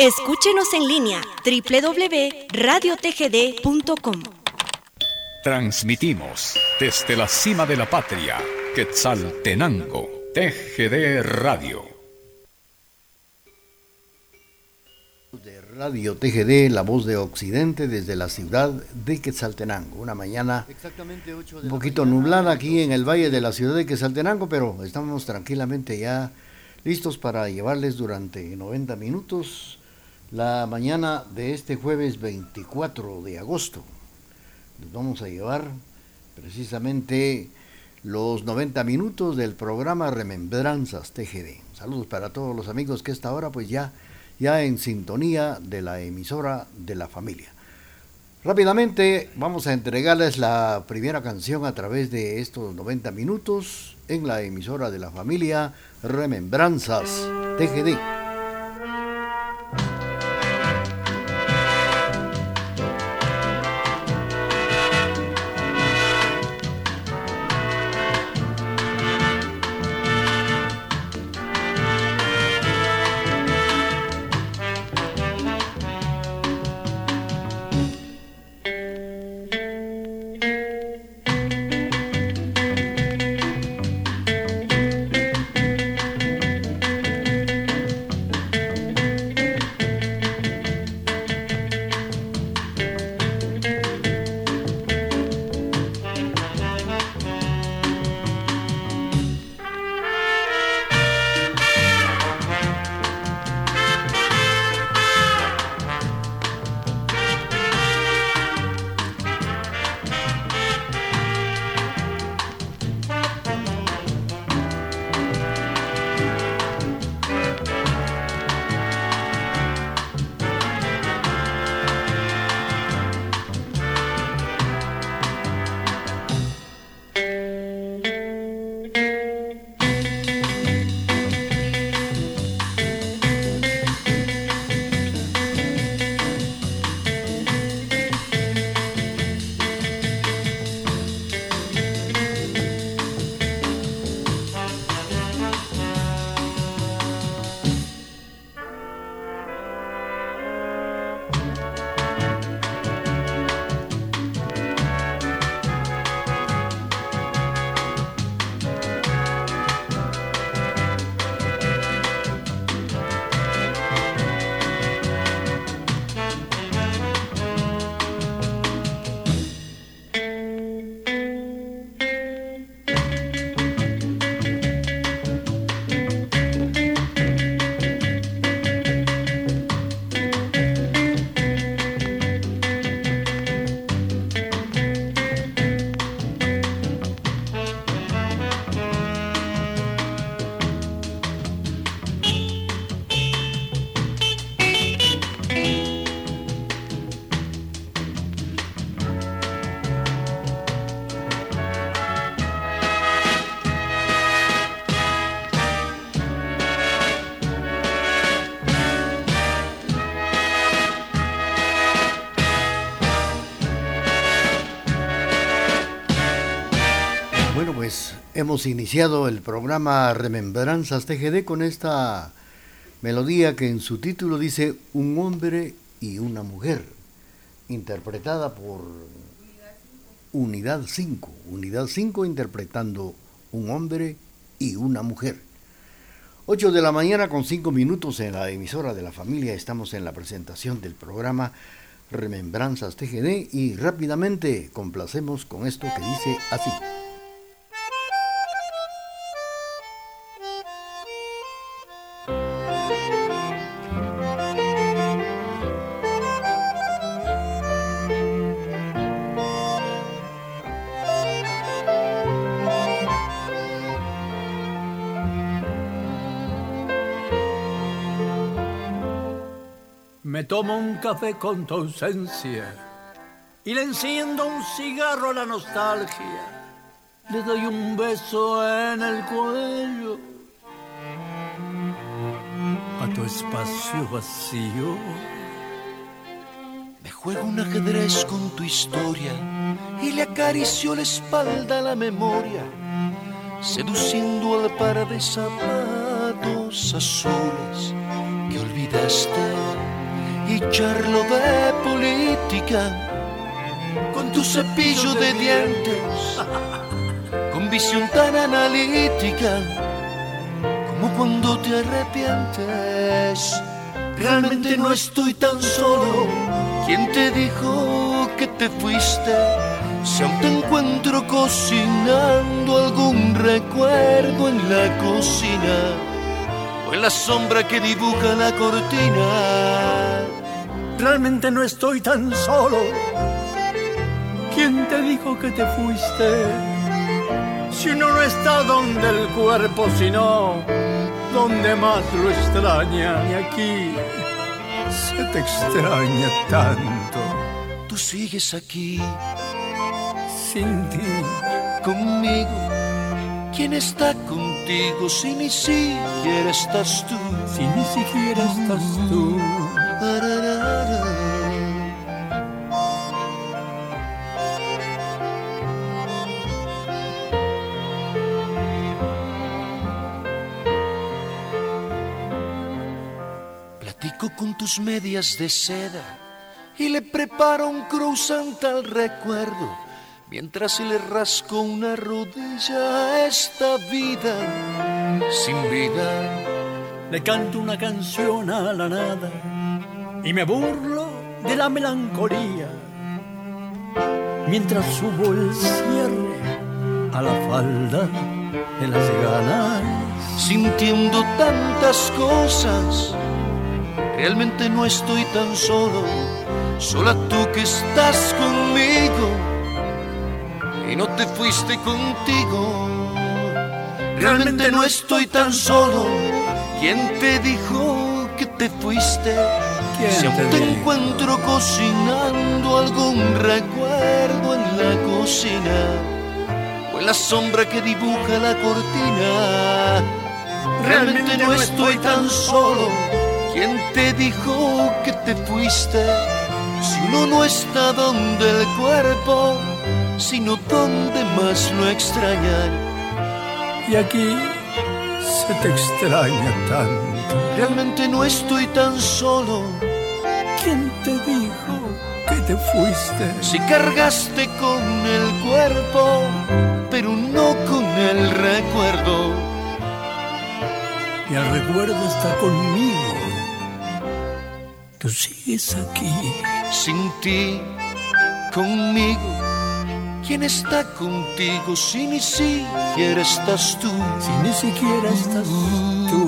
Escúchenos en línea www.radiotgd.com. Transmitimos desde la cima de la patria, Quetzaltenango, TGD Radio. De Radio TGD, la voz de Occidente desde la ciudad de Quetzaltenango. Una mañana un poquito nublada aquí en el valle de la ciudad de Quetzaltenango, pero estamos tranquilamente ya listos para llevarles durante 90 minutos la mañana de este jueves 24 de agosto. Les vamos a llevar precisamente los 90 minutos del programa Remembranzas TGD. Saludos para todos los amigos que esta hora pues ya, ya en sintonía de la emisora de la familia. Rápidamente vamos a entregarles la primera canción a través de estos 90 minutos en la emisora de la familia Remembranzas TGD. Hemos iniciado el programa Remembranzas TGD con esta melodía que en su título dice Un hombre y una mujer, interpretada por Unidad 5. Unidad 5 interpretando Un hombre y una mujer. 8 de la mañana con 5 minutos en la emisora de la familia. Estamos en la presentación del programa Remembranzas TGD y rápidamente complacemos con esto que dice así. Tomo un café con tu ausencia y le enciendo un cigarro a la nostalgia. Le doy un beso en el cuello a tu espacio vacío. Me juego un ajedrez con tu historia y le acaricio la espalda a la memoria, seduciendo al par de zapatos azules que olvidaste y charlo de política con tu cepillo de dientes, con visión tan analítica como cuando te arrepientes. Realmente no estoy tan solo. ¿Quién te dijo que te fuiste? Si aún te encuentro cocinando algún recuerdo en la cocina o en la sombra que dibuja la cortina. Realmente no estoy tan solo. ¿Quién te dijo que te fuiste? Si uno no está donde el cuerpo, sino donde más lo extraña. Y aquí se te extraña tanto. Tú sigues aquí, sin ti, conmigo. ¿Quién está contigo si ni siquiera estás tú? Si ni siquiera estás tú. Tus medias de seda y le preparo un cruzante al recuerdo mientras le rasco una rodilla a esta vida sin vida. Le canto una canción a la nada y me burlo de la melancolía mientras subo el cierre a la falda de las ganas. Sintiendo tantas cosas Realmente no estoy tan solo, sola tú que estás conmigo y no te fuiste contigo. Realmente no estoy tan solo, ¿quién te dijo que te fuiste? Si aún te encuentro cocinando algún recuerdo en la cocina o en la sombra que dibuja la cortina. Realmente no estoy tan solo ¿Quién te dijo que te fuiste? Si uno no está donde el cuerpo, sino donde más lo extrañan. Y aquí se te extraña tanto. Realmente no estoy tan solo. ¿Quién te dijo que te fuiste? Si cargaste con el cuerpo, pero no con el recuerdo. Y el recuerdo está conmigo tú sigues aquí. Sin ti, conmigo. ¿Quién está contigo si ni siquiera estás tú? Si ni siquiera estás tú.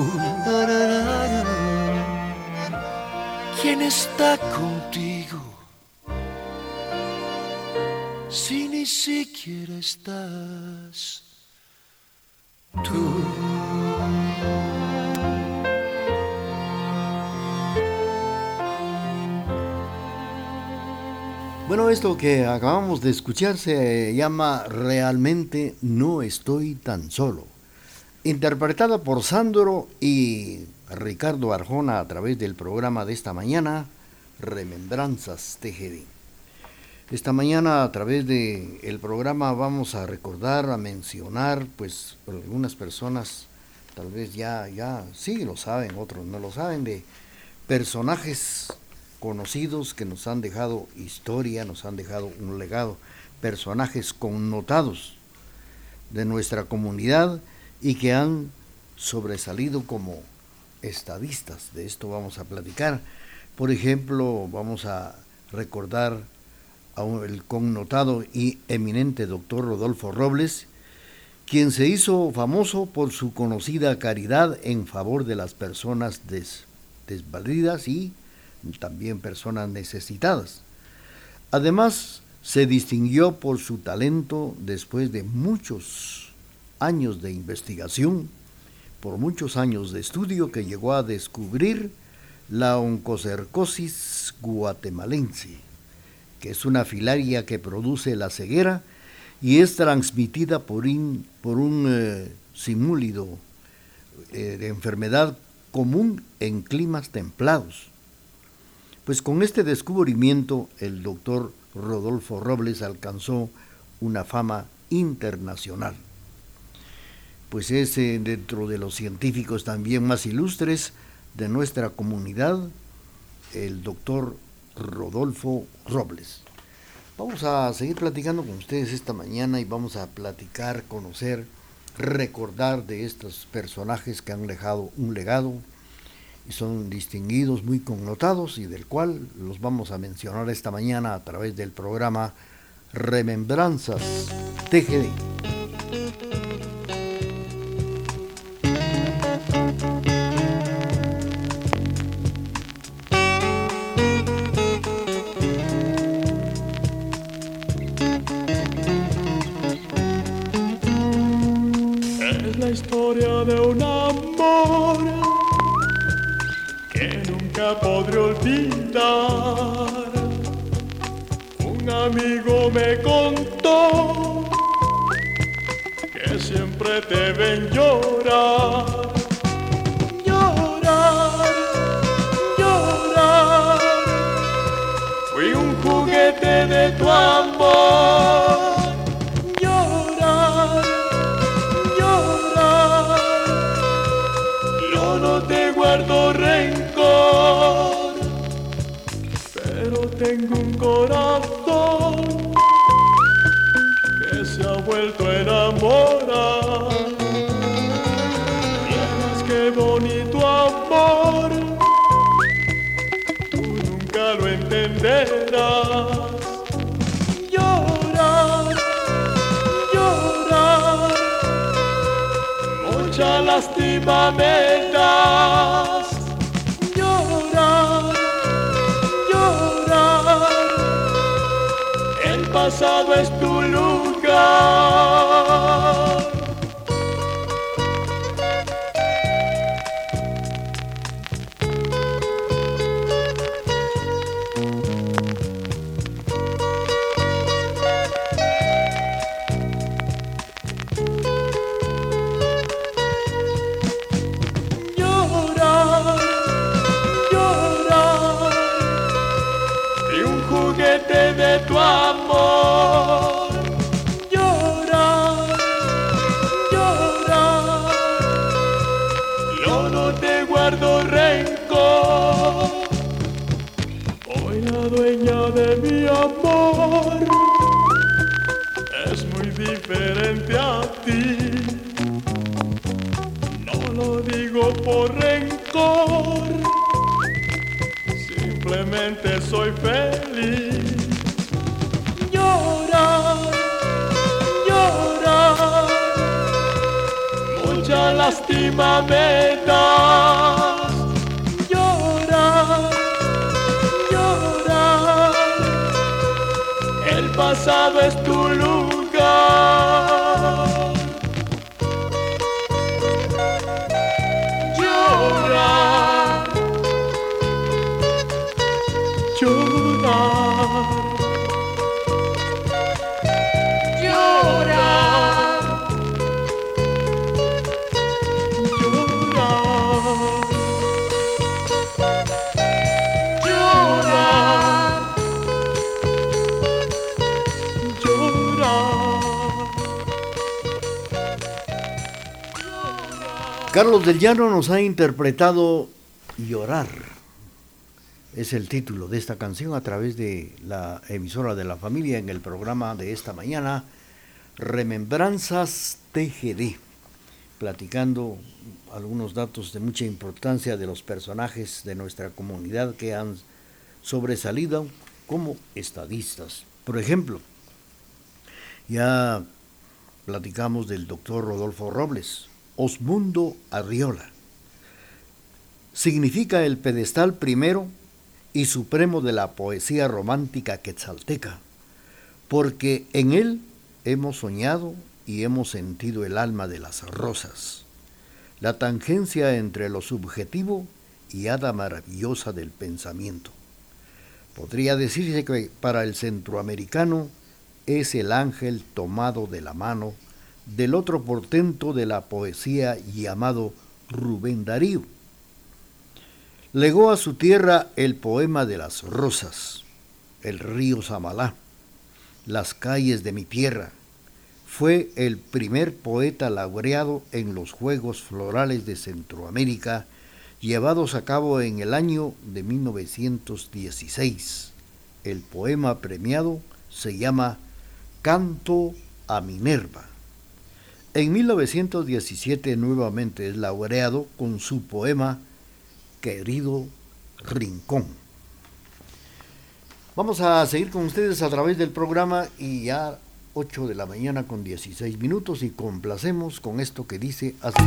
¿Quién está contigo? Si ni siquiera estás tú. Bueno, esto que acabamos de escuchar se llama Realmente no estoy tan solo. Interpretada por Sandro y Ricardo Arjona a través del programa de esta mañana, Remembranzas TGD. Esta mañana a través del el programa vamos a recordar, a mencionar, pues algunas personas tal vez ya, ya sí lo saben, otros no lo saben, de personajes conocidos que nos han dejado historia, nos han dejado un legado, personajes connotados de nuestra comunidad y que han sobresalido como estadistas. De esto vamos a platicar. Por ejemplo, vamos a recordar al connotado y eminente doctor Rodolfo Robles, quien se hizo famoso por su conocida caridad en favor de las personas desvalidas y también personas necesitadas. Además, se distinguió por su talento después de muchos años de investigación, por muchos años de estudio que llegó a descubrir la oncocercosis guatemalense, que es una filaria que produce la ceguera y es transmitida por, por un eh, simúlido eh, de enfermedad común en climas templados. Pues con este descubrimiento el doctor Rodolfo Robles alcanzó una fama internacional. Pues es eh, dentro de los científicos también más ilustres de nuestra comunidad, el doctor Rodolfo Robles. Vamos a seguir platicando con ustedes esta mañana y vamos a platicar, conocer, recordar de estos personajes que han dejado un legado y son distinguidos, muy connotados y del cual los vamos a mencionar esta mañana a través del programa Remembranzas TGD. Un amigo me contó que siempre te ven llorar. Llorar, llorar. Fui un juguete de tu amor. Entenderás. Llorar, llorar mucha lástima me das. Llorar, llorar, el pasado es tu lugar. Por rencor, simplemente soy feliz. Llorar, llorar, mucha lástima me das. Llorar, llorar, el pasado es tu lugar. Carlos del Llano nos ha interpretado Llorar. Es el título de esta canción a través de la emisora de la familia en el programa de esta mañana, Remembranzas TGD, platicando algunos datos de mucha importancia de los personajes de nuestra comunidad que han sobresalido como estadistas. Por ejemplo, ya platicamos del doctor Rodolfo Robles, Osmundo Arriola. Significa el pedestal primero y supremo de la poesía romántica quetzalteca, porque en él hemos soñado y hemos sentido el alma de las rosas, la tangencia entre lo subjetivo y hada maravillosa del pensamiento. Podría decirse que para el centroamericano es el ángel tomado de la mano del otro portento de la poesía llamado Rubén Darío. Legó a su tierra el poema de las rosas, el río Samalá, las calles de mi tierra. Fue el primer poeta laureado en los Juegos Florales de Centroamérica llevados a cabo en el año de 1916. El poema premiado se llama Canto a Minerva. En 1917 nuevamente es laureado con su poema Querido Rincón. Vamos a seguir con ustedes a través del programa y ya 8 de la mañana con 16 minutos y complacemos con esto que dice así.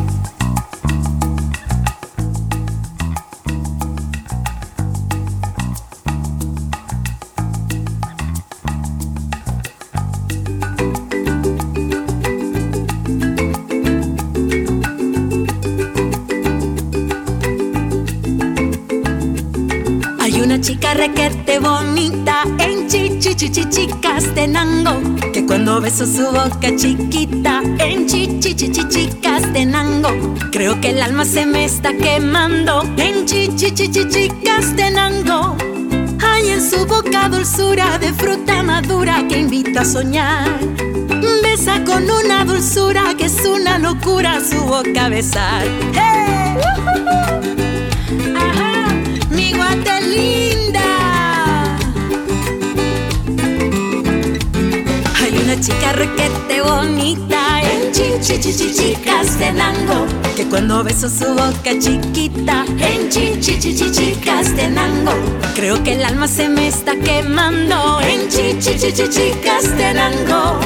Requete bonita en Chichichichicastenango Que cuando beso su boca chiquita en Chichichichicastenango Creo que el alma se me está quemando en Chichichichicastenango Hay en su boca dulzura de fruta madura que invita a soñar. Besa con una dulzura que es una locura su boca besar. ¡Hey! Una chica requete bonita en Chichichichicastenango Que cuando beso su boca chiquita en Chichichichicastenango Creo que el alma se me está quemando en Chichichichicastenango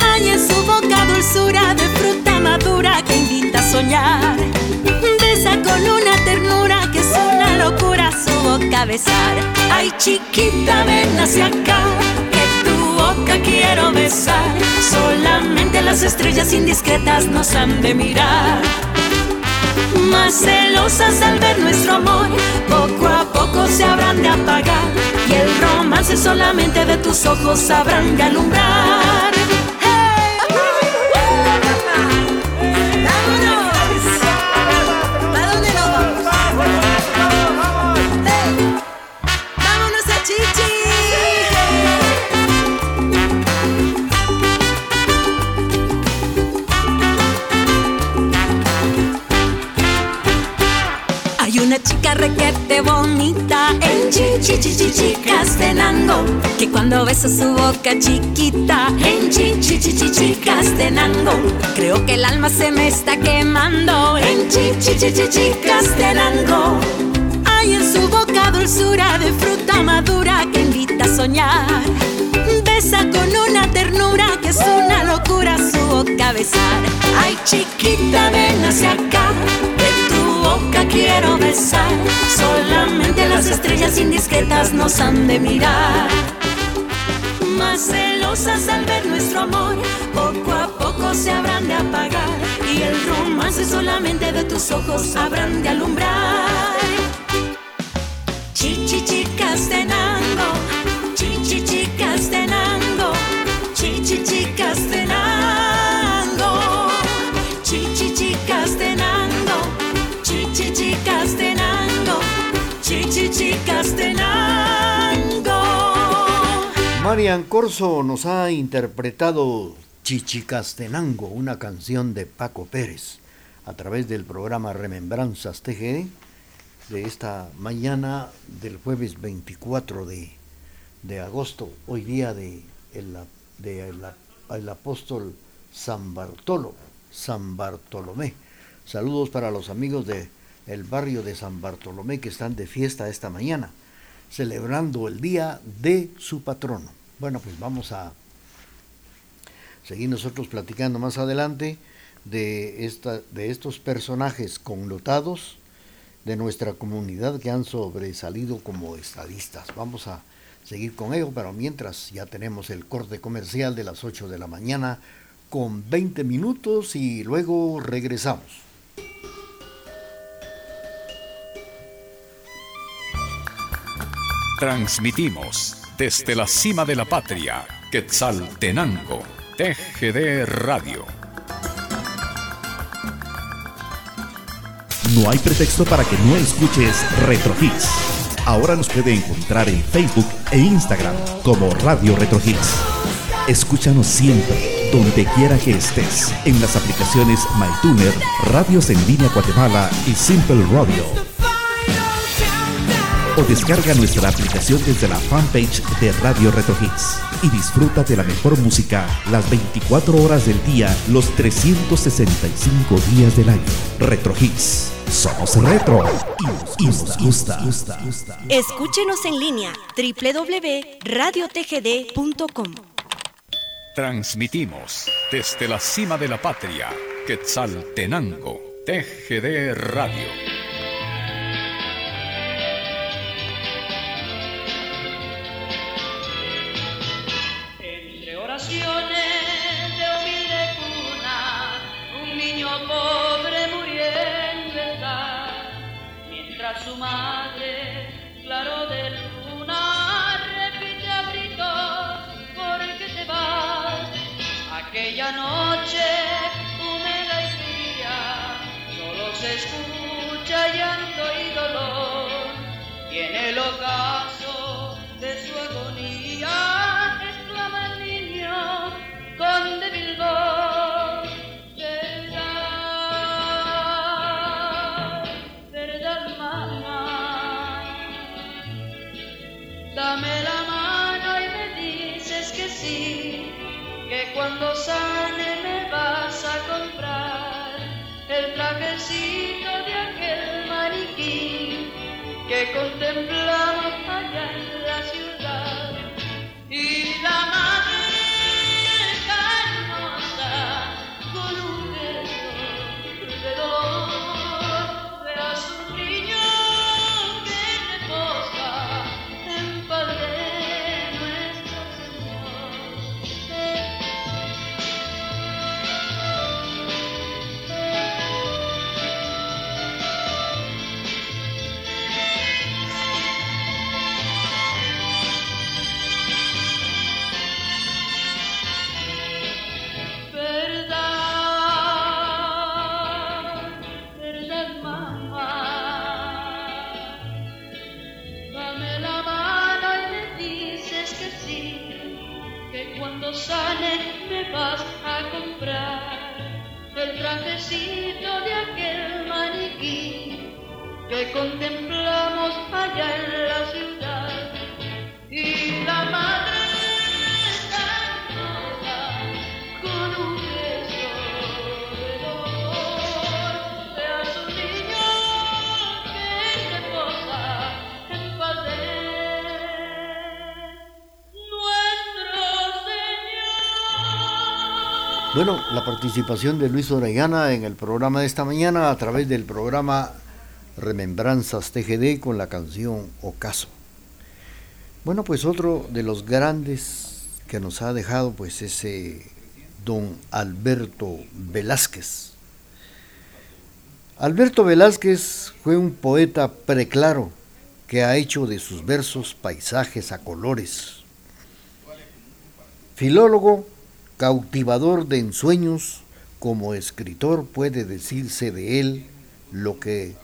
Hay en su boca dulzura de fruta madura que invita a soñar. Besa con una ternura que es una locura su boca besar. Ay chiquita ven hacia acá boca quiero besar. Solamente las estrellas indiscretas nos han de mirar. Más celosas al ver nuestro amor, poco a poco se habrán de apagar. Y el romance solamente de tus ojos sabrán de alumbrar. Bonita en Chichichichicastenango Que cuando beso su boca chiquita en Chichichichicastenango Creo que el alma se me está quemando en Chichichichicastenango Hay en su boca dulzura de fruta madura que invita a soñar Besa con una ternura que es una locura su boca besar Ay chiquita ven hacia acá boca quiero besar. Solamente las estrellas indiscretas nos han de mirar. Más celosas al ver nuestro amor, poco a poco se habrán de apagar. Y el romance solamente de tus ojos habrán de alumbrar. Chichichicas de Nango, Marian Corso nos ha interpretado Chichicastenango, una canción de Paco Pérez, a través del programa Remembranzas TGD de esta mañana del jueves 24 de, agosto, hoy día de, el, de el apóstol San Bartolo, San Bartolomé. Saludos para los amigos de el barrio de San Bartolomé que están de fiesta esta mañana, celebrando el día de su patrono. Bueno, pues vamos a seguir nosotros platicando más adelante de, esta, de estos personajes connotados de nuestra comunidad que han sobresalido como estadistas. Vamos a seguir con ello, pero mientras ya tenemos el corte comercial de las 8 de la mañana con 20 minutos y luego regresamos. Transmitimos desde la cima de la patria, Quetzaltenango, TGD Radio. No hay pretexto para que no escuches Retro Hits. Ahora nos puede encontrar en Facebook e Instagram como Radio Retro Hits. Escúchanos siempre, donde quiera que estés, en las aplicaciones MyTuner, Radios en Línea Guatemala y Simple Radio. O descarga nuestra aplicación desde la fanpage de Radio Retro Hits y disfruta de la mejor música las 24 horas del día, los 365 días del año. Retro Hits. Somos retro y nos gusta. Escúchenos en línea www.radiotgd.com. Transmitimos desde la cima de la patria, Quetzaltenango, TGD Radio contemplamos allá en la ciudad Bueno, la participación de Luis Orellana en el programa de esta mañana a través del programa Remembranzas TGD con la canción Ocaso. Bueno, pues otro de los grandes que nos ha dejado pues ese don Alberto Velázquez. Alberto Velázquez fue un poeta preclaro que ha hecho de sus versos paisajes a colores. Filólogo, cautivador de ensueños, como escritor puede decirse de él lo que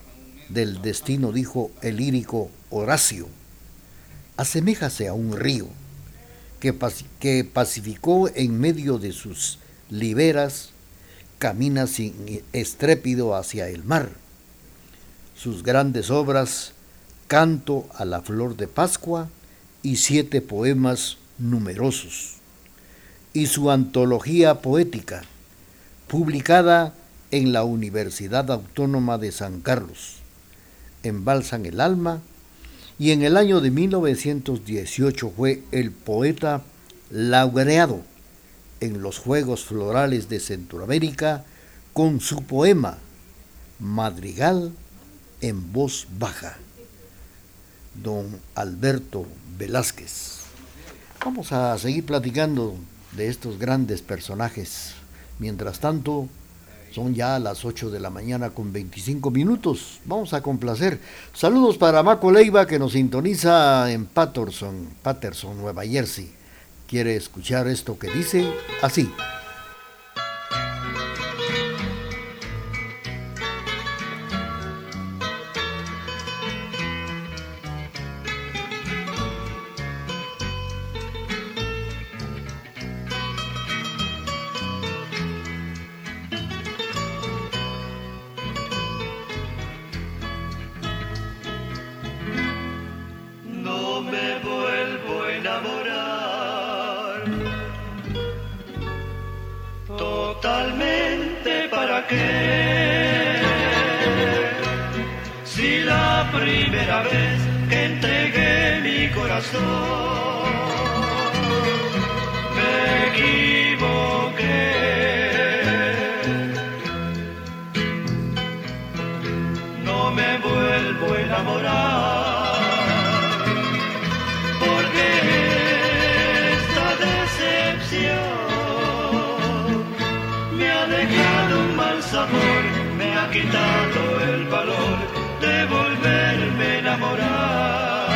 del destino dijo el lírico Horacio, aseméjase a un río que, que pacificó en medio de sus liberas, camina sin estrépido hacia el mar. Sus grandes obras, Canto a la Flor de Pascua y siete poemas numerosos, y su antología poética, publicada en la Universidad Autónoma de San Carlos embalsan el alma y en el año de 1918 fue el poeta laureado en los Juegos Florales de Centroamérica con su poema Madrigal en voz baja. Don Alberto Velázquez. Vamos a seguir platicando de estos grandes personajes. Mientras tanto, son ya las 8 de la mañana con 25 minutos. Vamos a complacer. Saludos para Maco Leiva que nos sintoniza en Patterson, Patterson, Nueva Jersey. Quiere escuchar esto que dice así. Quitado el valor de volverme a enamorar.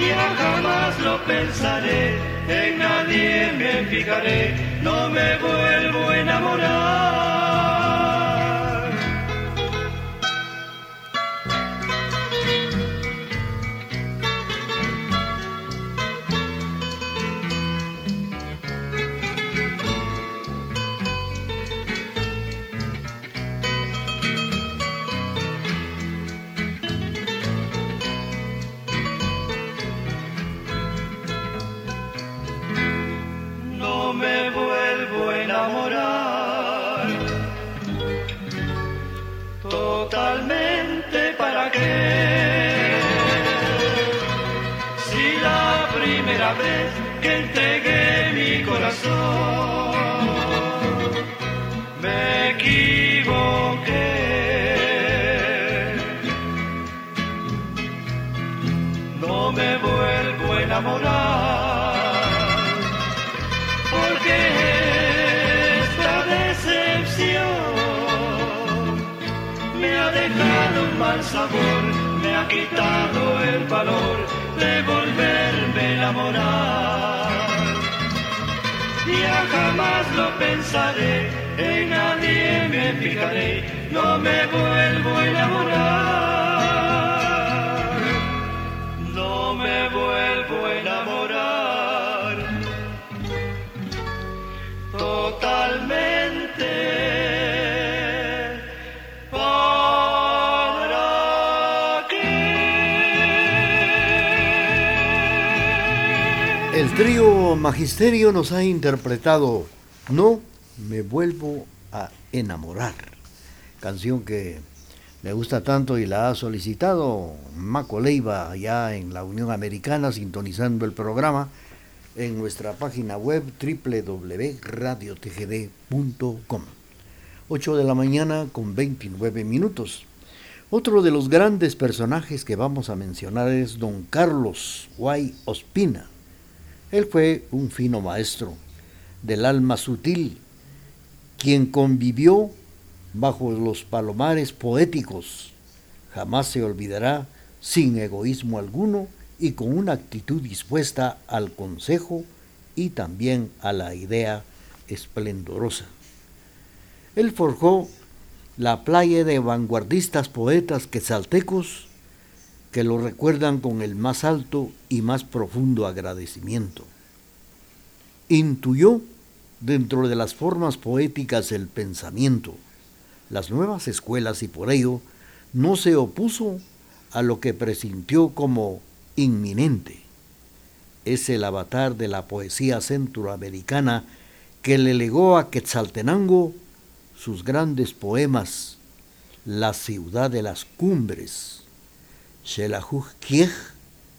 Ya jamás lo pensaré, en nadie me fijaré, no me vuelvo a enamorar. Si la primera vez que entregué mi corazón me equivoqué. No me vuelvo a enamorar sabor, me ha quitado el valor de volverme a enamorar. Ya jamás lo pensaré, en nadie me fijaré, no me vuelvo a enamorar. Trío Magisterio nos ha interpretado No me vuelvo a enamorar, canción que le gusta tanto y la ha solicitado Maco Leiva allá en la Unión Americana sintonizando el programa en nuestra página web www.radiotgd.com. 8 de la mañana con 29 minutos. Otro de los grandes personajes que vamos a mencionar es don Carlos Guay Ospina. Él fue un fino maestro del alma sutil, quien convivió bajo los palomares poéticos. Jamás se olvidará, sin egoísmo alguno, y con una actitud dispuesta al consejo y también a la idea esplendorosa. Él forjó la playa de vanguardistas poetas quetzaltecos que lo recuerdan con el más alto y más profundo agradecimiento. Intuyó dentro de las formas poéticas el pensamiento, las nuevas escuelas y por ello no se opuso a lo que presintió como inminente. Es el avatar de la poesía centroamericana que le legó a Quetzaltenango sus grandes poemas La ciudad de las cumbres, Xelajuj Kiej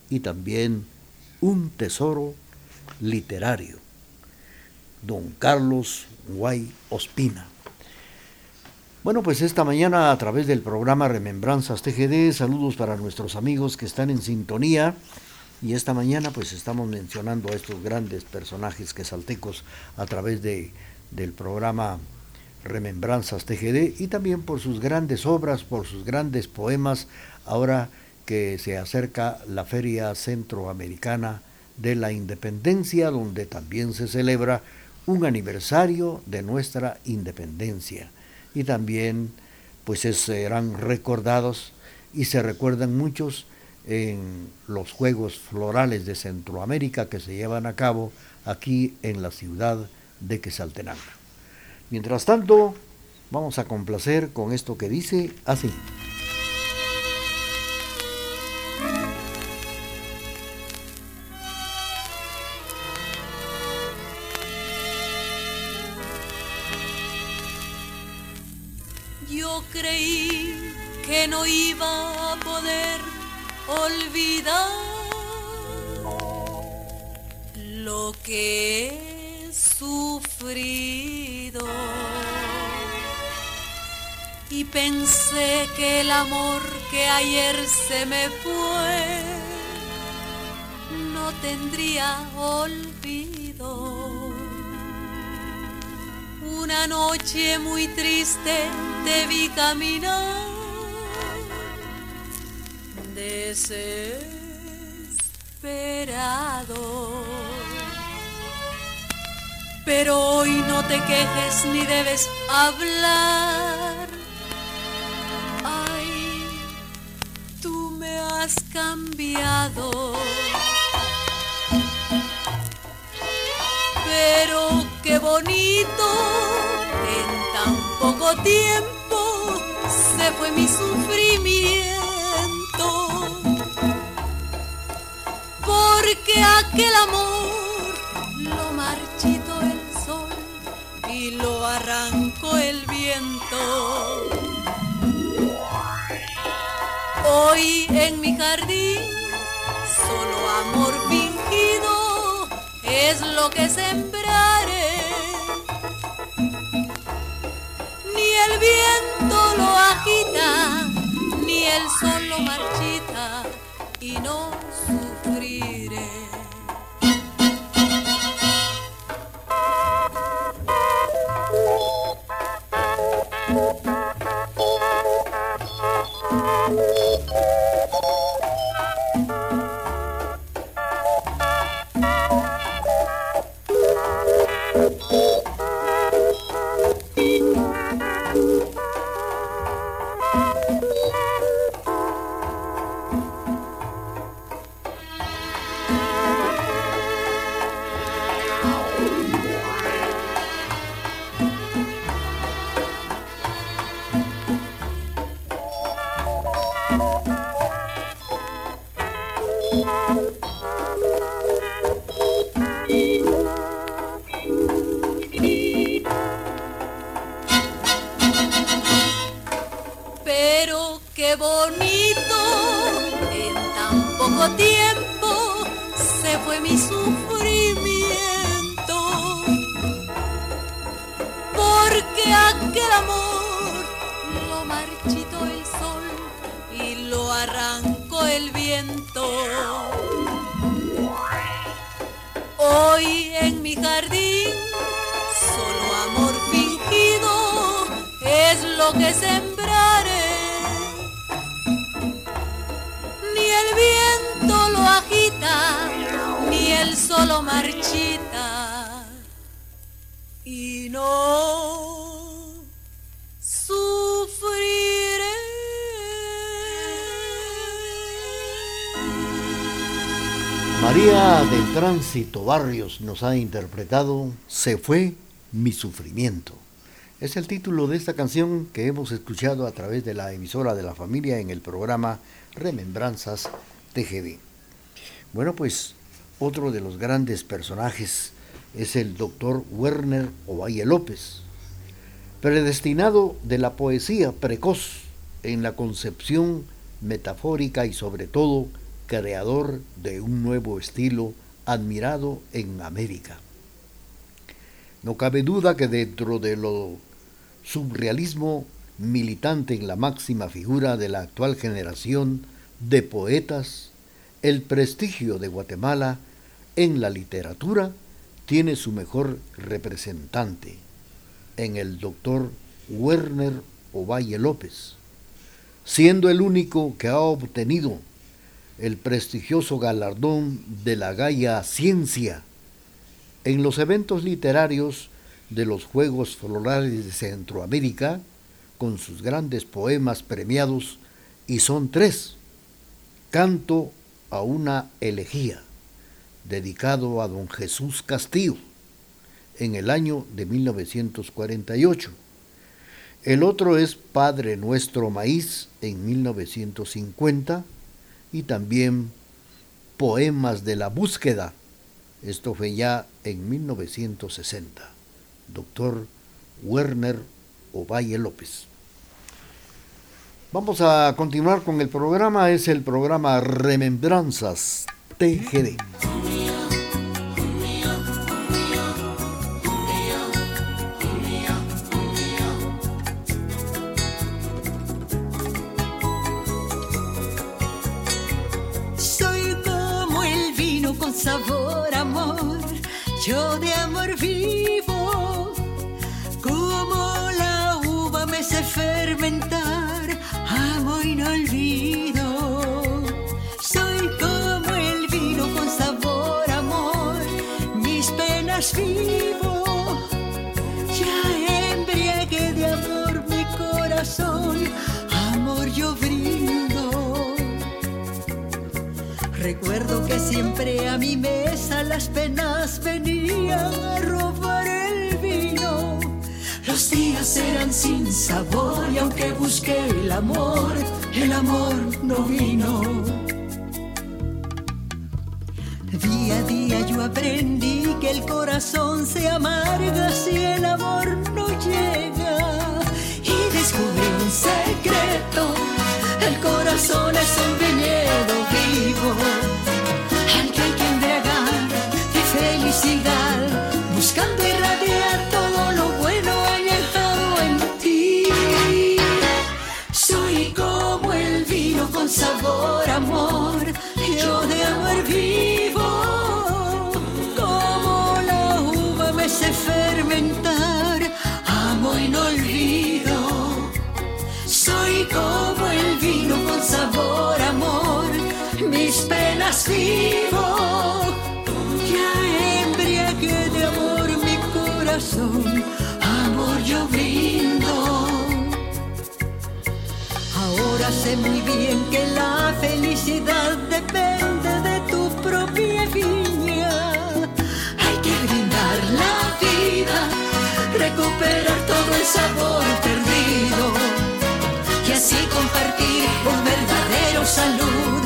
y también Un tesoro literario. Don Carlos Guay Ospina. Bueno, pues esta mañana a través del programa Remembranzas TGD, saludos para nuestros amigos que están en sintonía. Y esta mañana pues estamos mencionando a estos grandes personajes quesaltecos a través de, del programa Remembranzas TGD y también por sus grandes obras, por sus grandes poemas, ahora que se acerca la Feria Centroamericana de la Independencia, donde también se celebra un aniversario de nuestra independencia y también pues serán recordados y se recuerdan muchos en los Juegos Florales de Centroamérica que se llevan a cabo aquí en la ciudad de Quesaltenango. Mientras tanto, vamos a complacer con esto que dice así. No iba a poder olvidar lo que he sufrido. Y pensé que el amor que ayer se me fue no tendría olvido. Una noche muy triste te vi caminar desesperado. Pero hoy no te quejes ni debes hablar. Ay, tú me has cambiado. Pero qué bonito, en tan poco tiempo se fue mi sufrimiento. Porque aquel amor lo marchito el sol y lo arrancó el viento. Hoy en mi jardín solo amor fingido es lo que sembraré. Ni el viento lo agita, ni el sol lo marchita y no Pero que sembraré. Ni el viento lo agita, ni el sol lo marchita. Y no sufriré. María del Tránsito Barrios nos ha interpretado Se fue mi sufrimiento. Es el título de esta canción que hemos escuchado a través de la emisora de la familia en el programa Remembranzas TGD. Bueno, pues otro de los grandes personajes es el doctor Werner Ovalle López, predestinado de la poesía precoz en la concepción metafórica y sobre todo creador de un nuevo estilo admirado en América. No cabe duda que dentro de lo surrealismo militante en la máxima figura de la actual generación de poetas, el prestigio de Guatemala en la literatura tiene su mejor representante, en el doctor Werner Ovalle López, siendo el único que ha obtenido el prestigioso galardón de la Gaya Ciencia en los eventos literarios de los Juegos Florales de Centroamérica con sus grandes poemas premiados y son tres. Canto a una elegía, dedicado a don Jesús Castillo en el año de 1948. El otro es Padre Nuestro Maíz en 1950 y también Poemas de la Búsqueda. Esto fue ya en 1960. Doctor Werner Ovalle López. Vamos a continuar con el programa, es el programa Remembranzas TGD. Fermentar, amo y no olvido. Soy como el vino con sabor amor, mis penas vivo, ya embriagué de amor mi corazón, amor yo brindo. Recuerdo que siempre a mi mesa las penas venían a robar días eran sin sabor y aunque busqué el amor, el amor no vino. Día a día yo aprendí que el corazón se amarga si el amor no llega. Y descubrí un secreto, el corazón es un viñedo vivo. Al que hay que embriagar de felicidad, sabor amor, mis penas vivo. Ya embriagué de amor mi corazón, amor yo brindo. Ahora sé muy bien que la felicidad depende de tu propia viña. Hay que brindar la vida, recuperar todo el sabor perdido y así compartir verdadero salud,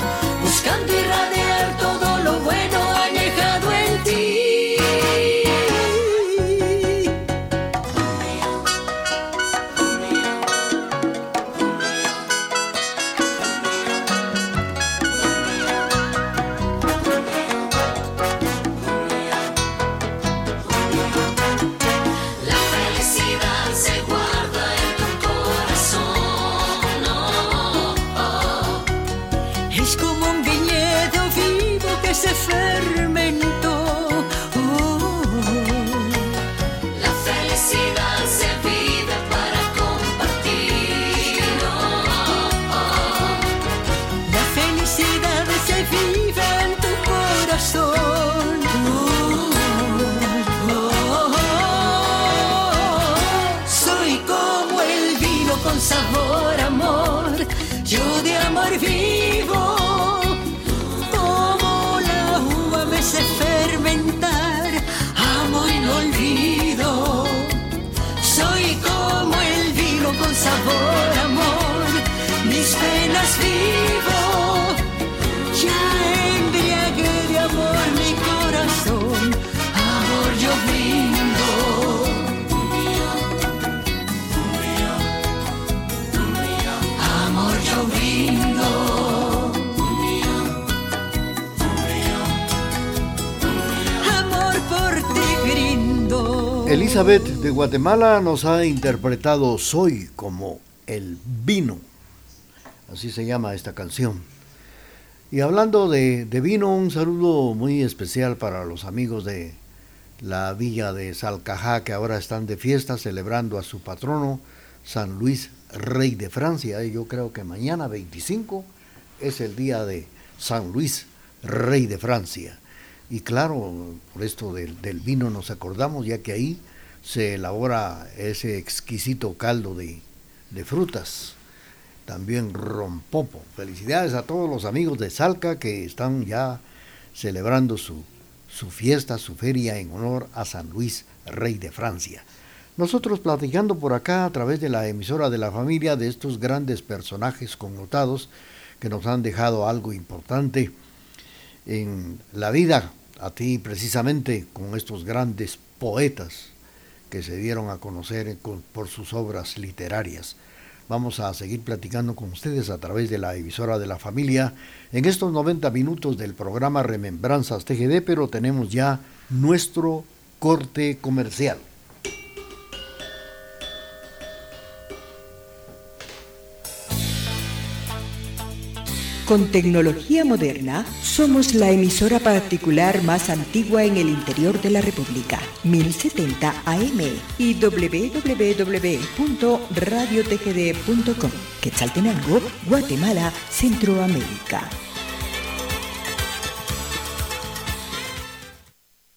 Elizabeth de Guatemala nos ha interpretado Soy como el vino. Así se llama esta canción. Y hablando de, de vino, un saludo muy especial para los amigos de la villa de Salcajá que ahora están de fiesta celebrando a su patrono San Luis, rey de Francia. Y yo creo que mañana 25 es el día de San Luis, rey de Francia. Y claro, por esto del, del vino nos acordamos, ya que ahí se elabora ese exquisito caldo de, de frutas. También rompopo. Felicidades a todos los amigos de Salca que están ya celebrando su, su fiesta, su feria en honor a San Luis, rey de Francia. Nosotros platicando por acá a través de la emisora de la familia de estos grandes personajes connotados que nos han dejado algo importante en la vida, a ti precisamente con estos grandes poetas que se dieron a conocer con- por sus obras literarias. Vamos a seguir platicando con ustedes a través de la emisora de la familia en estos 90 minutos del programa Remembranzas TGD, pero tenemos ya nuestro corte comercial. Con tecnología moderna, somos la emisora particular más antigua en el interior de la República, 1070 AM y www.radiotgd.com, Quetzaltenango, Guatemala, Centroamérica.